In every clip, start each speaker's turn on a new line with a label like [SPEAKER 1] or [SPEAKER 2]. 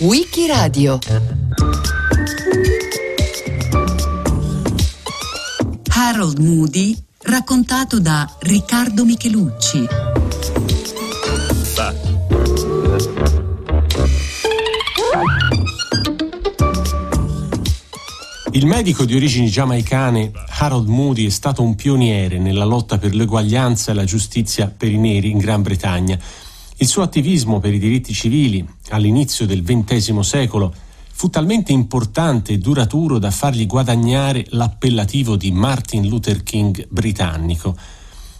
[SPEAKER 1] Wikiradio
[SPEAKER 2] Harold Moody raccontato da Riccardo Michelucci.
[SPEAKER 3] Il medico di origini giamaicane Harold Moody è stato un pioniere nella lotta per l'eguaglianza e la giustizia per i neri in Gran Bretagna. Il suo attivismo per i diritti civili all'inizio del XX secolo fu talmente importante e duraturo da fargli guadagnare l'appellativo di Martin Luther King britannico.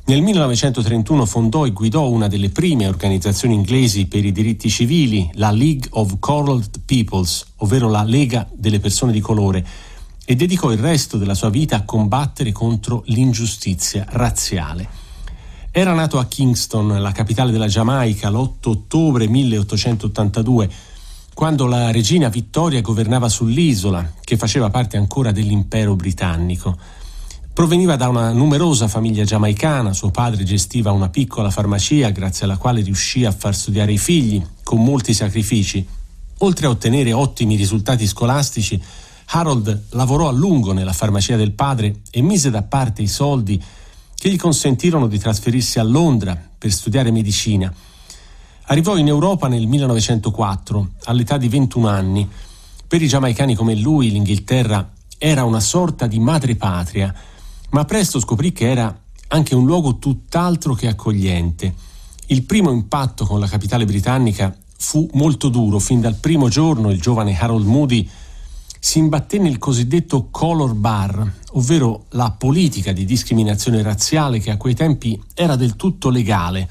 [SPEAKER 3] Nel 1931 fondò e guidò una delle prime organizzazioni inglesi per i diritti civili, la League of Colored Peoples, ovvero la Lega delle persone di colore, e dedicò il resto della sua vita a combattere contro l'ingiustizia razziale. Era nato a Kingston, la capitale della Giamaica, l'8 ottobre 1882 quando la regina Vittoria governava sull'isola, che faceva parte ancora dell'impero britannico. Proveniva da una numerosa famiglia giamaicana, suo padre gestiva una piccola farmacia grazie alla quale riuscì a far studiare i figli, con molti sacrifici. Oltre a ottenere ottimi risultati scolastici, Harold lavorò a lungo nella farmacia del padre e mise da parte i soldi che gli consentirono di trasferirsi a Londra per studiare medicina Arrivò in Europa nel 1904, all'età di 21 anni. Per i giamaicani come lui l'Inghilterra era una sorta di madrepatria, ma presto scoprì che era anche un luogo tutt'altro che accogliente. Il primo impatto con la capitale britannica fu molto duro. Fin dal primo giorno il giovane Harold Moody si imbatté nel cosiddetto color bar, ovvero la politica di discriminazione razziale che a quei tempi era del tutto legale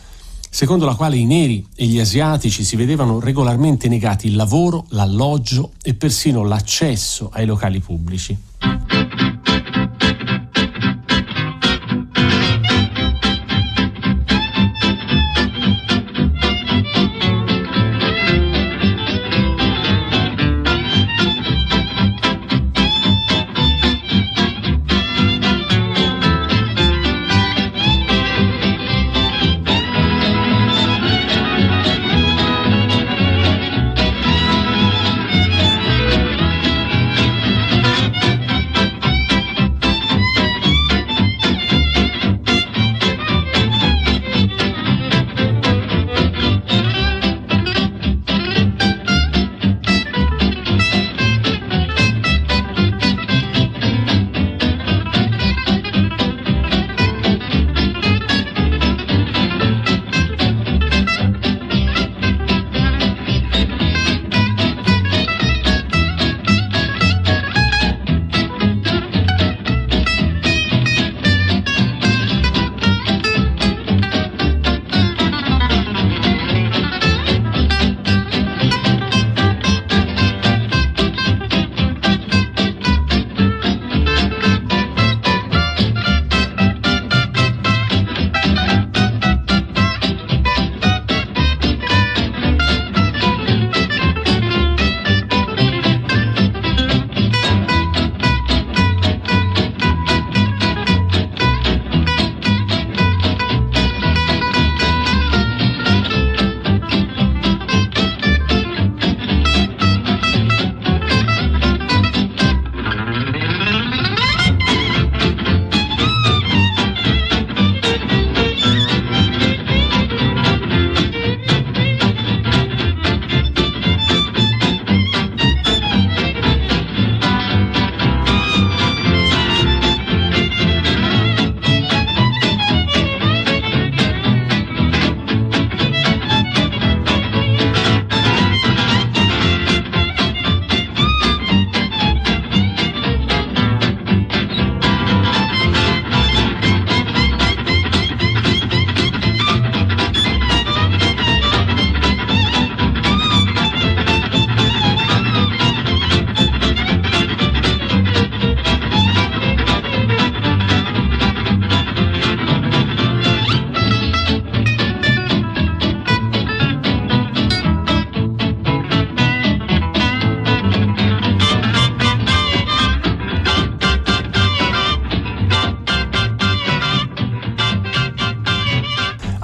[SPEAKER 3] secondo la quale i neri e gli asiatici si vedevano regolarmente negati il lavoro, l'alloggio e persino l'accesso ai locali pubblici.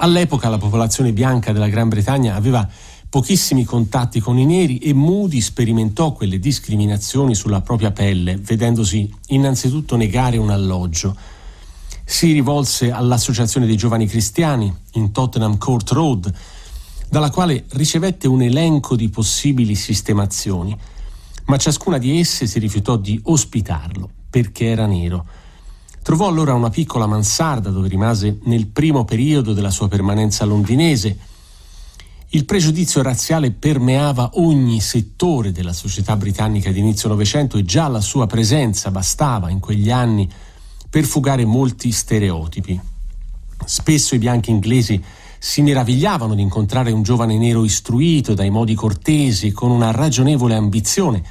[SPEAKER 3] All'epoca la popolazione bianca della Gran Bretagna aveva pochissimi contatti con i neri e Moody sperimentò quelle discriminazioni sulla propria pelle, vedendosi innanzitutto negare un alloggio. Si rivolse all'Associazione dei Giovani Cristiani in Tottenham Court Road, dalla quale ricevette un elenco di possibili sistemazioni, ma ciascuna di esse si rifiutò di ospitarlo perché era nero. Trovò allora una piccola mansarda dove rimase nel primo periodo della sua permanenza londinese. Il pregiudizio razziale permeava ogni settore della società britannica di inizio Novecento e già la sua presenza bastava in quegli anni per fugare molti stereotipi. Spesso i bianchi inglesi si meravigliavano di incontrare un giovane nero istruito, dai modi cortesi, con una ragionevole ambizione,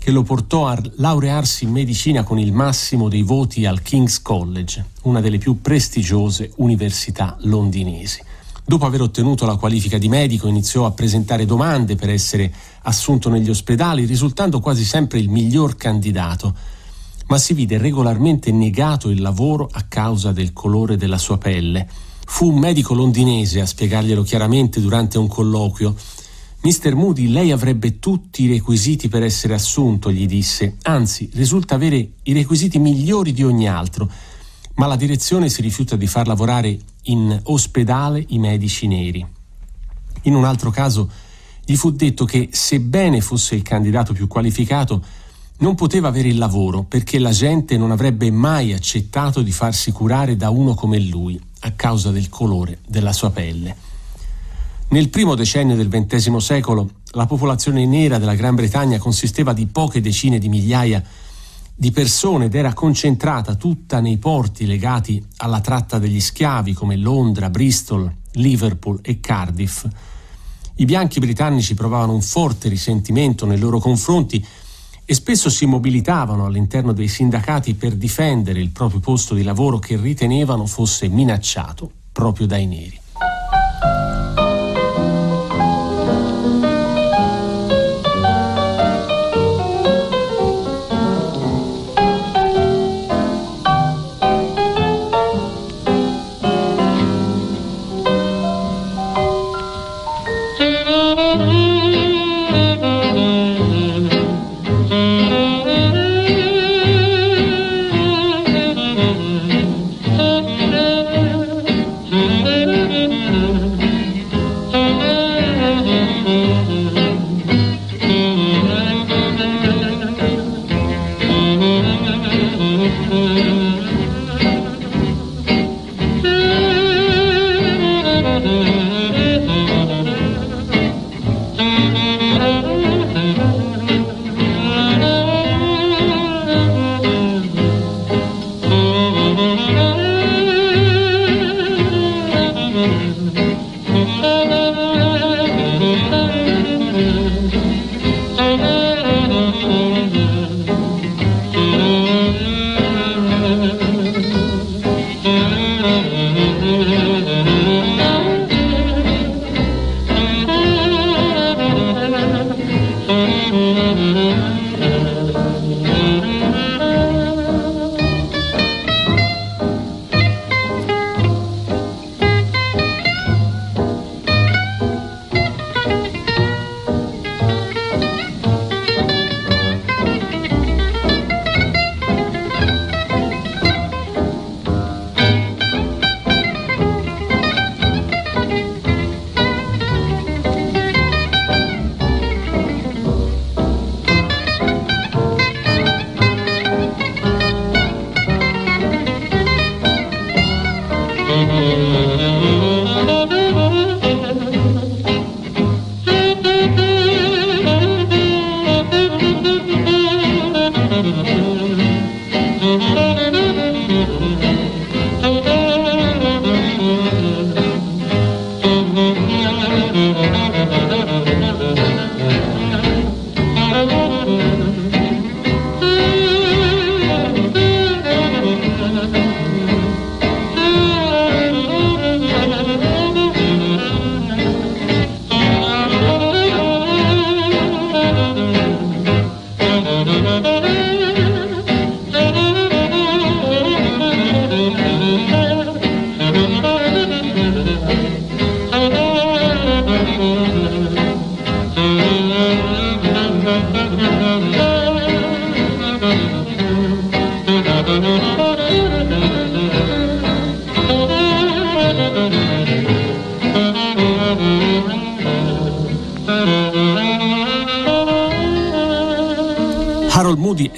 [SPEAKER 3] che lo portò a laurearsi in medicina con il massimo dei voti al King's College, una delle più prestigiose università londinesi. Dopo aver ottenuto la qualifica di medico iniziò a presentare domande per essere assunto negli ospedali, risultando quasi sempre il miglior candidato, ma si vide regolarmente negato il lavoro a causa del colore della sua pelle Fu un medico londinese a spiegarglielo chiaramente durante un colloquio. Mister Moody, lei avrebbe tutti i requisiti per essere assunto, gli disse, anzi risulta avere i requisiti migliori di ogni altro, ma la direzione si rifiuta di far lavorare in ospedale i medici neri. In un altro caso gli fu detto che, sebbene fosse il candidato più qualificato, non poteva avere il lavoro perché la gente non avrebbe mai accettato di farsi curare da uno come lui a causa del colore della sua pelle. Nel primo decennio del XX secolo la popolazione nera della Gran Bretagna consisteva di poche decine di migliaia di persone ed era concentrata tutta nei porti legati alla tratta degli schiavi come Londra, Bristol, Liverpool e Cardiff. I bianchi britannici provavano un forte risentimento nei loro confronti e spesso si mobilitavano all'interno dei sindacati per difendere il proprio posto di lavoro che ritenevano fosse minacciato proprio dai neri.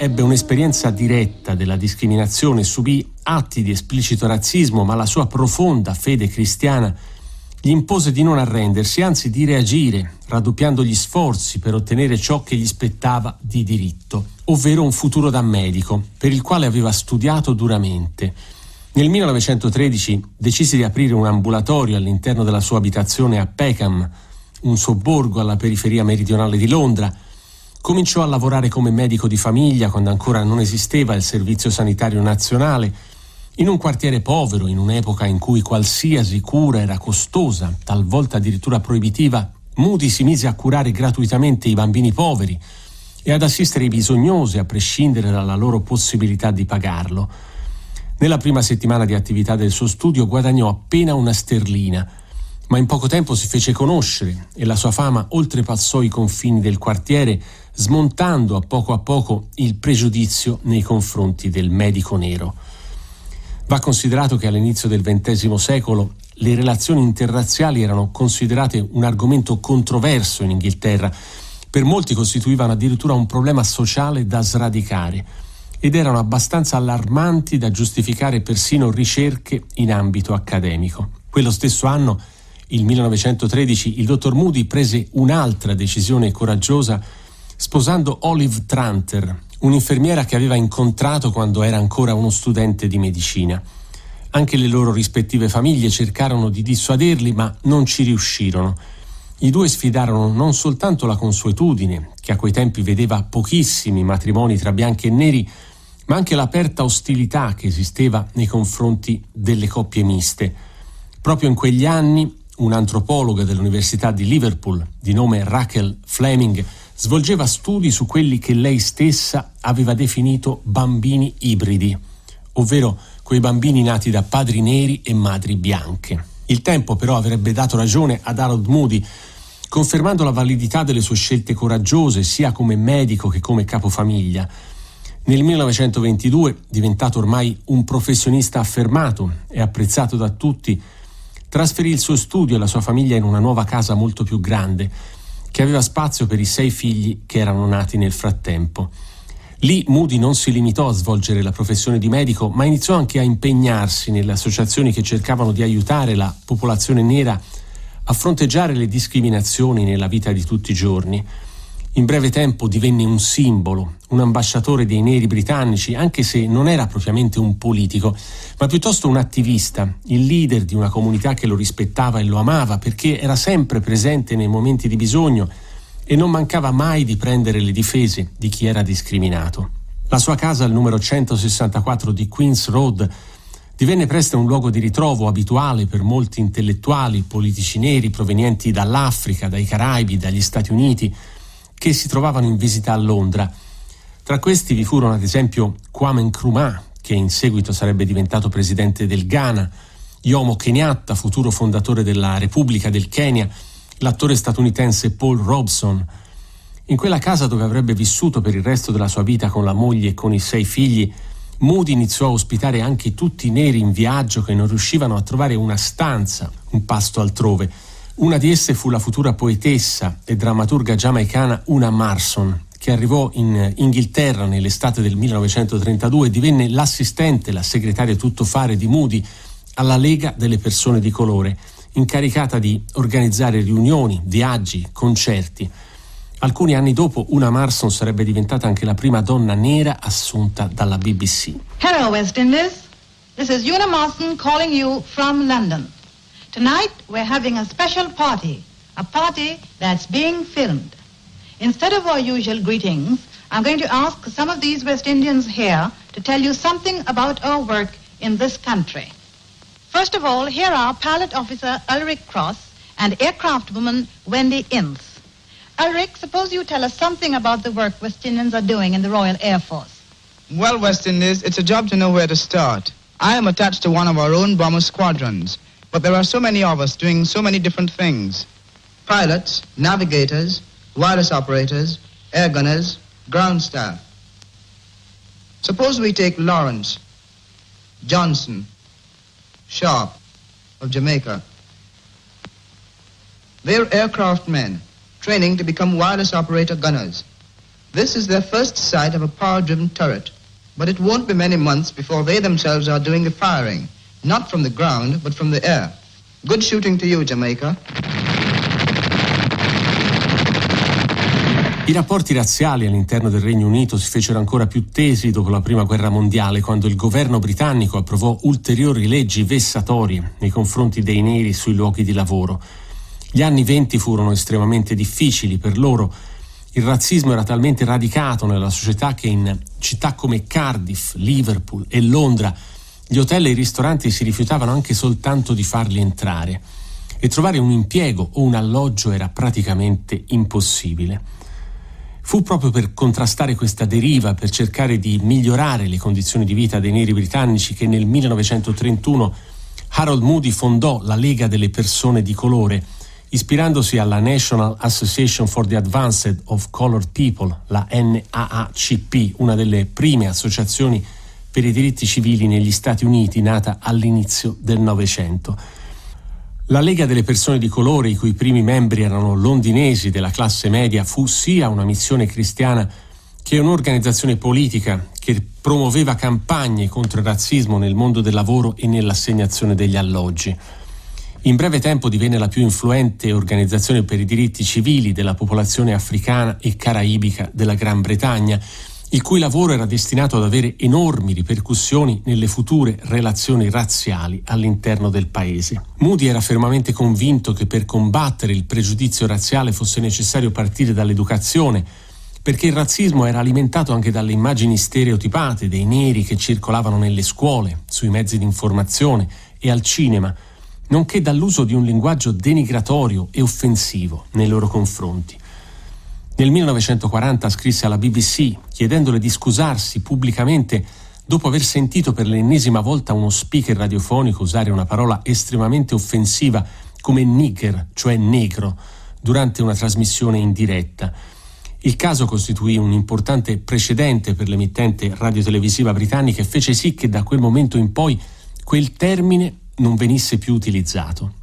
[SPEAKER 3] Ebbe un'esperienza diretta della discriminazione, subì atti di esplicito razzismo, ma la sua profonda fede cristiana gli impose di non arrendersi, anzi di reagire, raddoppiando gli sforzi per ottenere ciò che gli spettava di diritto, ovvero un futuro da medico, per il quale aveva studiato duramente. Nel 1913 decise di aprire un ambulatorio all'interno della sua abitazione a Peckham, un sobborgo alla periferia meridionale di Londra. Cominciò a lavorare come medico di famiglia quando ancora non esisteva il Servizio Sanitario Nazionale in un quartiere povero, in un'epoca in cui qualsiasi cura era costosa, talvolta addirittura proibitiva, Moody si mise a curare gratuitamente i bambini poveri e ad assistere i bisognosi a prescindere dalla loro possibilità di pagarlo. Nella prima settimana di attività del suo studio guadagnò appena una sterlina, ma in poco tempo si fece conoscere e la sua fama oltrepassò i confini del quartiere, smontando a poco a poco il pregiudizio nei confronti del medico nero. Va considerato che all'inizio del XX secolo le relazioni interrazziali erano considerate un argomento controverso in Inghilterra. Per molti costituivano addirittura un problema sociale da sradicare ed erano abbastanza allarmanti da giustificare persino ricerche in ambito accademico. Quello stesso anno, il 1913, il dottor Moody prese un'altra decisione coraggiosa sposando Olive Tranter, un'infermiera che aveva incontrato quando era ancora uno studente di medicina. Anche le loro rispettive famiglie cercarono di dissuaderli, ma non ci riuscirono. I due sfidarono non soltanto la consuetudine, che a quei tempi vedeva pochissimi matrimoni tra bianchi e neri, ma anche l'aperta ostilità che esisteva nei confronti delle coppie miste. Proprio in quegli anni, un'antropologa dell'Università di Liverpool, di nome Rachel Fleming, svolgeva studi su quelli che lei stessa aveva definito bambini ibridi, ovvero quei bambini nati da padri neri e madri bianche. Il tempo però avrebbe dato ragione ad Harold Moody, confermando la validità delle sue scelte coraggiose sia come medico che come capofamiglia. Nel 1922, diventato ormai un professionista affermato e apprezzato da tutti, trasferì il suo studio e la sua famiglia in una nuova casa molto più grande, che aveva spazio per i sei figli che erano nati nel frattempo. Lì Moody non si limitò a svolgere la professione di medico, ma iniziò anche a impegnarsi nelle associazioni che cercavano di aiutare la popolazione nera a fronteggiare le discriminazioni nella vita di tutti i giorni. In breve tempo divenne un simbolo, un ambasciatore dei neri britannici, anche se non era propriamente un politico, ma piuttosto un attivista, il leader di una comunità che lo rispettava e lo amava perché era sempre presente nei momenti di bisogno e non mancava mai di prendere le difese di chi era discriminato. La sua casa al numero 164 di Queen's Road divenne presto un luogo di ritrovo abituale per molti intellettuali politici neri provenienti dall'Africa, dai Caraibi, dagli Stati Uniti, che si trovavano in visita a Londra. Tra questi vi furono ad esempio Kwame Nkrumah, che in seguito sarebbe diventato presidente del Ghana, Yomo Kenyatta, futuro fondatore della Repubblica del Kenya, l'attore statunitense Paul Robson. In quella casa dove avrebbe vissuto per il resto della sua vita con la moglie e con i sei figli, Moody iniziò a ospitare anche tutti i neri in viaggio che non riuscivano a trovare una stanza, un pasto altrove una di esse fu la futura poetessa e drammaturga giamaicana Una Marson, che arrivò in Inghilterra nell'estate del 1932 e divenne l'assistente, la segretaria tuttofare di Moody alla Lega delle persone di colore, incaricata di organizzare riunioni, viaggi, concerti. Alcuni anni dopo, Una Marson sarebbe diventata anche la prima donna nera assunta dalla BBC.
[SPEAKER 1] Hello West Indies, this is Una Marson calling you from London. Tonight we're having a special party, a party that's being filmed. Instead of our usual greetings, I'm going to ask some of these West Indians here to tell you something about our work in this country. First of all, here are Pilot Officer Ulrich Cross and Aircraft Woman Wendy Ince. Ulrich, suppose you tell us something about the work West Indians are doing in the Royal Air Force.
[SPEAKER 4] Well, West Indies, it's a job to know where to start. I am attached to one of our own bomber squadrons. But there are so many of us doing so many different things. Pilots, navigators, wireless operators, air gunners, ground staff. Suppose we take Lawrence, Johnson, Sharp of Jamaica. They're aircraft men. training to become wireless operator gunners. This is their first sight of a power-driven turret, but it won't be many months before they themselves are doing the firing, not from the ground, but from the air. Good shooting to you, Jamaica.
[SPEAKER 3] I rapporti razziali all'interno del Regno Unito si fecero ancora più tesi dopo la Prima Guerra Mondiale, quando il governo britannico approvò ulteriori leggi vessatorie nei confronti dei neri sui luoghi di lavoro. Gli anni venti furono estremamente difficili per loro. Il razzismo era talmente radicato nella società che in città come Cardiff, Liverpool e Londra gli hotel e i ristoranti si rifiutavano anche soltanto di farli entrare e trovare un impiego o un alloggio era praticamente impossibile. Fu proprio per contrastare questa deriva, per cercare di migliorare le condizioni di vita dei neri britannici che nel 1931 Harold Moody fondò la Lega delle persone di colore, ispirandosi alla National Association for the Advanced of Colored People, la NAACP, una delle prime associazioni per i diritti civili negli Stati Uniti, nata all'inizio del Novecento. La Lega delle persone di colore, i cui primi membri erano londinesi della classe media, fu sia una missione cristiana che un'organizzazione politica che promuoveva campagne contro il razzismo nel mondo del lavoro e nell'assegnazione degli alloggi. In breve tempo divenne la più influente organizzazione per i diritti civili della popolazione africana e caraibica della Gran Bretagna il cui lavoro era destinato ad avere enormi ripercussioni nelle future relazioni razziali all'interno del paese. Moody era fermamente convinto che per combattere il pregiudizio razziale fosse necessario partire dall'educazione, perché il razzismo era alimentato anche dalle immagini stereotipate dei neri che circolavano nelle scuole, sui mezzi di informazione e al cinema, nonché dall'uso di un linguaggio denigratorio e offensivo nei loro confronti. Nel 1940 scrisse alla BBC chiedendole di scusarsi pubblicamente dopo aver sentito per l'ennesima volta uno speaker radiofonico usare una parola estremamente offensiva come nigger, cioè negro, durante una trasmissione in diretta. Il caso costituì un importante precedente per l'emittente radiotelevisiva britannica e fece sì che da quel momento in poi quel termine non venisse più utilizzato.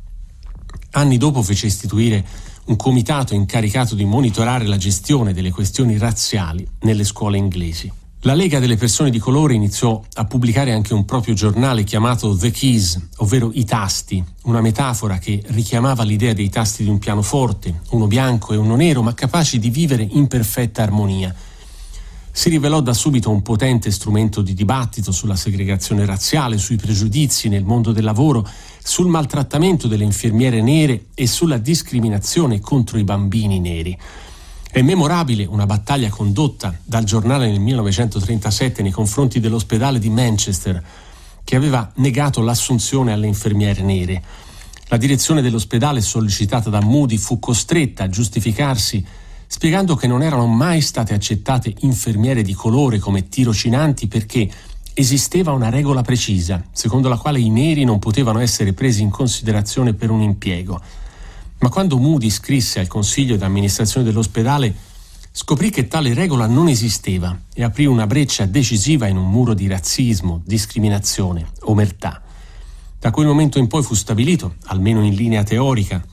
[SPEAKER 3] Anni dopo fece istituire un comitato incaricato di monitorare la gestione delle questioni razziali nelle scuole inglesi. La Lega delle persone di colore iniziò a pubblicare anche un proprio giornale chiamato The Keys, ovvero i tasti, una metafora che richiamava l'idea dei tasti di un pianoforte, uno bianco e uno nero, ma capaci di vivere in perfetta armonia. Si rivelò da subito un potente strumento di dibattito sulla segregazione razziale, sui pregiudizi nel mondo del lavoro sul maltrattamento delle infermiere nere e sulla discriminazione contro i bambini neri. È memorabile una battaglia condotta dal giornale nel 1937 nei confronti dell'ospedale di Manchester, che aveva negato l'assunzione alle infermiere nere. La direzione dell'ospedale, sollecitata da Moody, fu costretta a giustificarsi spiegando che non erano mai state accettate infermiere di colore come tirocinanti perché esisteva una regola precisa, secondo la quale i neri non potevano essere presi in considerazione per un impiego. Ma quando Moody scrisse al consiglio d'amministrazione dell'ospedale, scoprì che tale regola non esisteva e aprì una breccia decisiva in un muro di razzismo, discriminazione, omertà. Da quel momento in poi fu stabilito, almeno in linea teorica,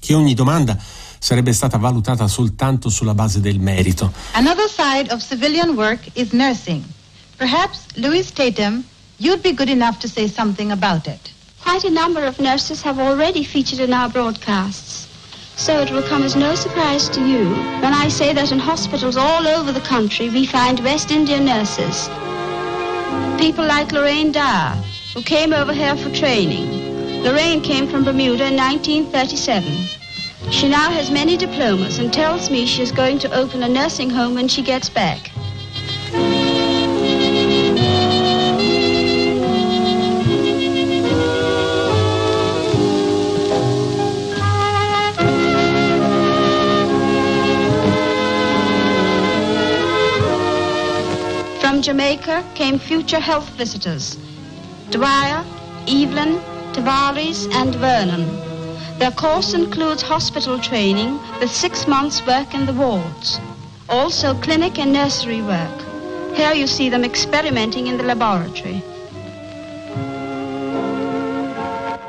[SPEAKER 3] che ogni domanda sarebbe stata valutata soltanto sulla base del merito.
[SPEAKER 1] Another side of civilian work is nursing. Perhaps, Louise Tatum, you'd be good enough to say something about it.
[SPEAKER 5] Quite a number of nurses have already featured in our broadcasts. So it will come as no surprise to you when I say that in hospitals all over the country we find West Indian nurses. People like Lorraine Dyer, who came over here for training. Lorraine came from Bermuda in 1937. She now has many diplomas and tells me she is going to open a nursing home when she gets back. From Jamaica came future health visitors. Dwyer, Evelyn, Tavares, and Vernon. Their course includes hospital training with six months' work in the wards. Also clinic and nursery work. Here you see them experimenting in the laboratory.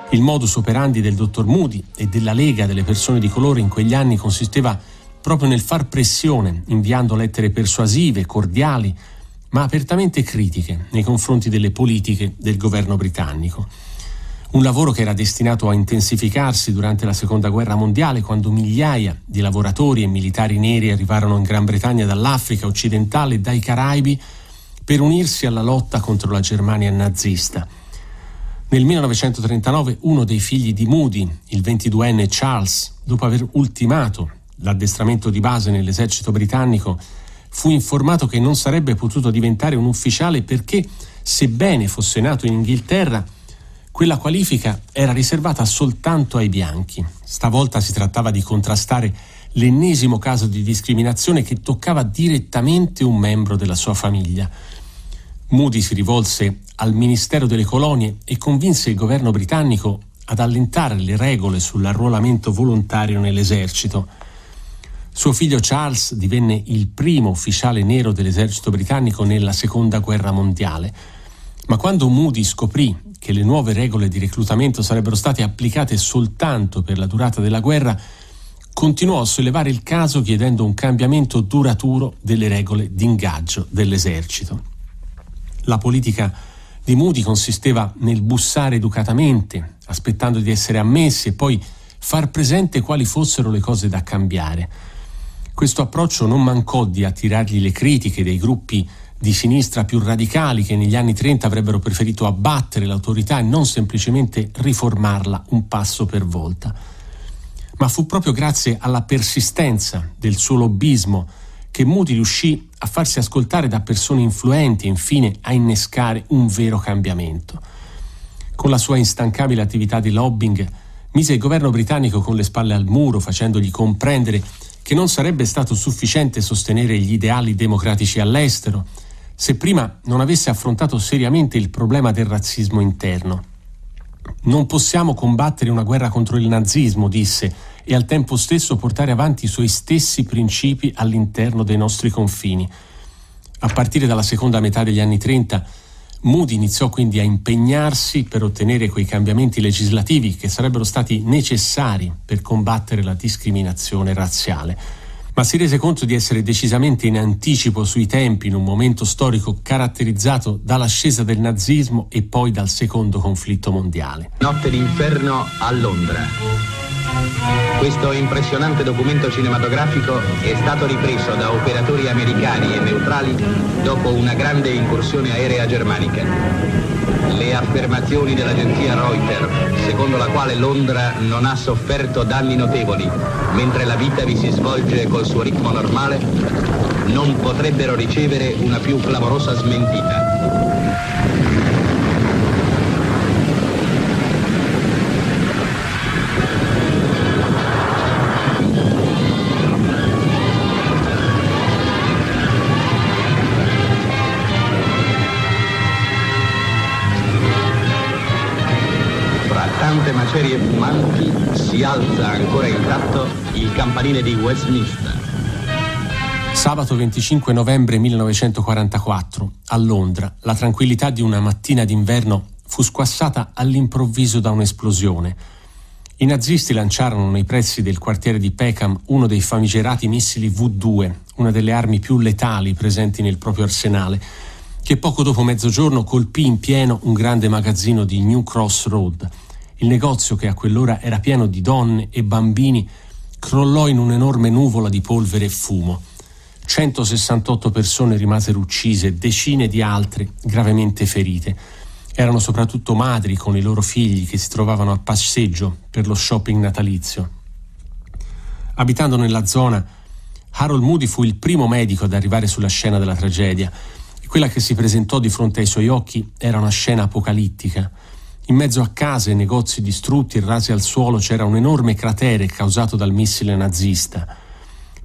[SPEAKER 3] Il modus operandi del dottor Moody e della Lega delle persone di colore in quegli anni consisteva proprio nel far pressione, inviando lettere persuasive, cordiali, ma apertamente critiche nei confronti delle politiche del governo britannico. Un lavoro che era destinato a intensificarsi durante la Seconda Guerra Mondiale, quando migliaia di lavoratori e militari neri arrivarono in Gran Bretagna dall'Africa occidentale e dai Caraibi per unirsi alla lotta contro la Germania nazista. Nel 1939 uno dei figli di Moody, il 22enne Charles, dopo aver ultimato l'addestramento di base nell'esercito britannico, fu informato che non sarebbe potuto diventare un ufficiale perché, sebbene fosse nato in Inghilterra, quella qualifica era riservata soltanto ai bianchi. Stavolta si trattava di contrastare l'ennesimo caso di discriminazione che toccava direttamente un membro della sua famiglia. Moody si rivolse al Ministero delle Colonie e convinse il governo britannico ad allentare le regole sull'arruolamento volontario nell'esercito. Suo figlio Charles divenne il primo ufficiale nero dell'esercito britannico nella seconda guerra mondiale. Ma quando Moody scoprì che le nuove regole di reclutamento sarebbero state applicate soltanto per la durata della guerra, continuò a sollevare il caso chiedendo un cambiamento duraturo delle regole di ingaggio dell'esercito. La politica di Moody consisteva nel bussare educatamente, aspettando di essere ammessi e poi far presente quali fossero le cose da cambiare. Questo approccio non mancò di attirargli le critiche dei gruppi di sinistra più radicali che negli anni 30 avrebbero preferito abbattere l'autorità e non semplicemente riformarla un passo per volta. Ma fu proprio grazie alla persistenza del suo lobbismo che Moody riuscì a farsi ascoltare da persone influenti e infine a innescare un vero cambiamento. Con la sua instancabile attività di lobbying mise il governo britannico con le spalle al muro facendogli comprendere che non sarebbe stato sufficiente sostenere gli ideali democratici all'estero se prima non avesse affrontato seriamente il problema del razzismo interno. Non possiamo combattere una guerra contro il nazismo, disse, e al tempo stesso portare avanti i suoi stessi principi all'interno dei nostri confini. A partire dalla seconda metà degli anni 30, Moody iniziò quindi a impegnarsi per ottenere quei cambiamenti legislativi che sarebbero stati necessari per combattere la discriminazione razziale. Ma si rese conto di essere decisamente in anticipo sui tempi in un momento storico caratterizzato dall'ascesa del nazismo e poi dal secondo conflitto mondiale.
[SPEAKER 6] Notte d'inferno a Londra. Questo impressionante documento cinematografico è stato ripreso da operatori americani e neutrali dopo una grande incursione aerea germanica. Le affermazioni dell'agenzia Reuters, secondo la quale Londra non ha sofferto danni notevoli, mentre la vita vi si svolge col suo ritmo normale, non potrebbero ricevere una più clamorosa smentita. Macerie fumanti si alza ancora intatto il campanile di Westminster.
[SPEAKER 3] Sabato 25 novembre 1944, a Londra, la tranquillità di una mattina d'inverno fu squassata all'improvviso da un'esplosione. I nazisti lanciarono nei pressi del quartiere di Peckham uno dei famigerati missili V2, una delle armi più letali presenti nel proprio arsenale, che poco dopo mezzogiorno colpì in pieno un grande magazzino di New Cross Road il negozio, che a quell'ora era pieno di donne e bambini, crollò in un'enorme nuvola di polvere e fumo. 168 persone rimasero uccise decine di altre gravemente ferite. Erano soprattutto madri con i loro figli che si trovavano a passeggio per lo shopping natalizio. Abitando nella zona, Harold Moody fu il primo medico ad arrivare sulla scena della tragedia quella che si presentò di fronte ai suoi occhi era una scena apocalittica. In mezzo a case e negozi distrutti e rasi al suolo c'era un enorme cratere causato dal missile nazista.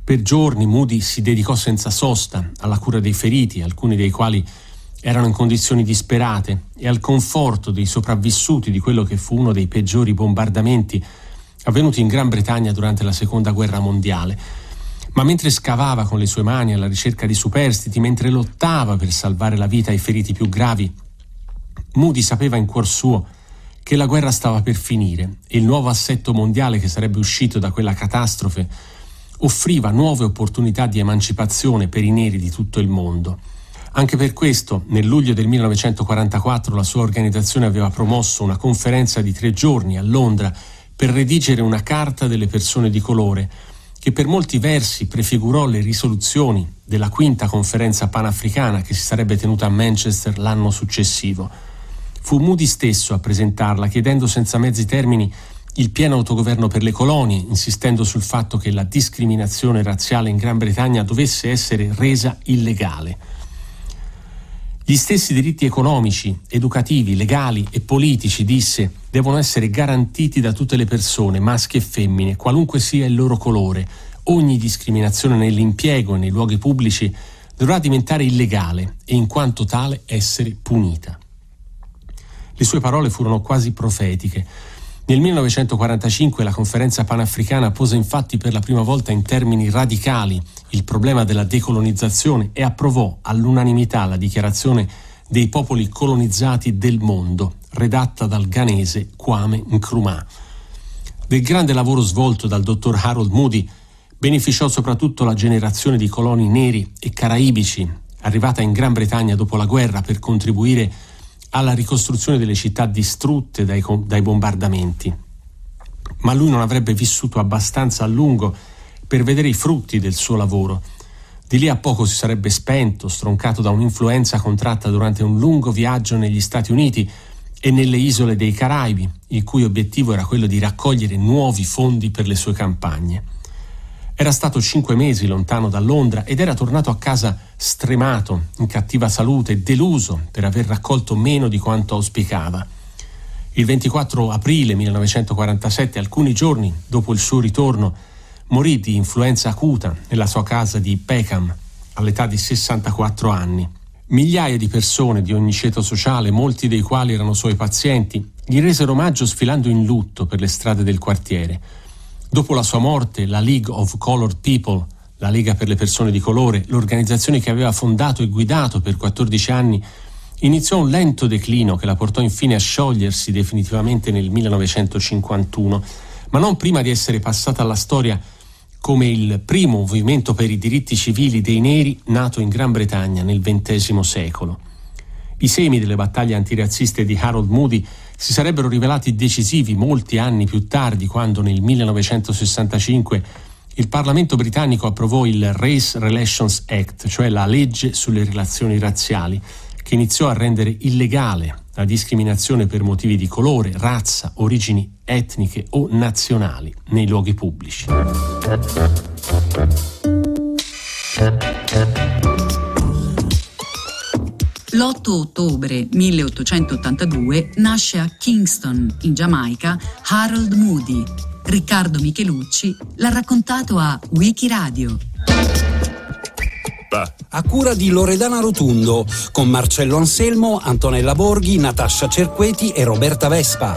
[SPEAKER 3] Per giorni Moody si dedicò senza sosta alla cura dei feriti, alcuni dei quali erano in condizioni disperate, e al conforto dei sopravvissuti di quello che fu uno dei peggiori bombardamenti avvenuti in Gran Bretagna durante la Seconda Guerra Mondiale. Ma mentre scavava con le sue mani alla ricerca di superstiti, mentre lottava per salvare la vita ai feriti più gravi, Moody sapeva in cuor suo che la guerra stava per finire e il nuovo assetto mondiale che sarebbe uscito da quella catastrofe offriva nuove opportunità di emancipazione per i neri di tutto il mondo. Anche per questo, nel luglio del 1944, la sua organizzazione aveva promosso una conferenza di tre giorni a Londra per redigere una carta delle persone di colore, che per molti versi prefigurò le risoluzioni della quinta conferenza panafricana che si sarebbe tenuta a Manchester l'anno successivo. Fu Moody stesso a presentarla, chiedendo senza mezzi termini il pieno autogoverno per le colonie, insistendo sul fatto che la discriminazione razziale in Gran Bretagna dovesse essere resa illegale. Gli stessi diritti economici, educativi, legali e politici, disse, devono essere garantiti da tutte le persone, maschi e femmine, qualunque sia il loro colore. Ogni discriminazione nell'impiego e nei luoghi pubblici dovrà diventare illegale e in quanto tale essere punita. Le sue parole furono quasi profetiche. Nel 1945 la conferenza panafricana pose infatti per la prima volta in termini radicali il problema della decolonizzazione e approvò all'unanimità la dichiarazione dei popoli colonizzati del mondo, redatta dal ghanese Kwame Nkrumah. Del grande lavoro svolto dal dottor Harold Moody beneficiò soprattutto la generazione di coloni neri e caraibici arrivata in Gran Bretagna dopo la guerra per contribuire a alla ricostruzione delle città distrutte dai, dai bombardamenti. Ma lui non avrebbe vissuto abbastanza a lungo per vedere i frutti del suo lavoro. Di lì a poco si sarebbe spento, stroncato da un'influenza contratta durante un lungo viaggio negli Stati Uniti e nelle isole dei Caraibi, il cui obiettivo era quello di raccogliere nuovi fondi per le sue campagne. Era stato cinque mesi lontano da Londra ed era tornato a casa stremato, in cattiva salute, deluso per aver raccolto meno di quanto auspicava. Il 24 aprile 1947, alcuni giorni dopo il suo ritorno, morì di influenza acuta nella sua casa di Peckham all'età di 64 anni. Migliaia di persone di ogni ceto sociale, molti dei quali erano suoi pazienti, gli resero omaggio sfilando in lutto per le strade del quartiere. Dopo la sua morte, la League of Colored People, la Lega per le persone di colore, l'organizzazione che aveva fondato e guidato per 14 anni, iniziò un lento declino che la portò infine a sciogliersi definitivamente nel 1951, ma non prima di essere passata alla storia come il primo movimento per i diritti civili dei neri nato in Gran Bretagna nel XX secolo. I semi delle battaglie antirazziste di Harold Moody si sarebbero rivelati decisivi molti anni più tardi, quando nel 1965 il Parlamento britannico approvò il Race Relations Act, cioè la legge sulle relazioni razziali, che iniziò a rendere illegale la discriminazione per motivi di colore, razza, origini etniche o nazionali nei luoghi pubblici.
[SPEAKER 2] L'8 ottobre 1882 nasce a Kingston, in Giamaica, Harold Moody. Riccardo Michelucci l'ha raccontato a Wikiradio.
[SPEAKER 7] A cura di Loredana Rotundo, con Marcello Anselmo, Antonella Borghi, Natascia Cerqueti e Roberta Vespa.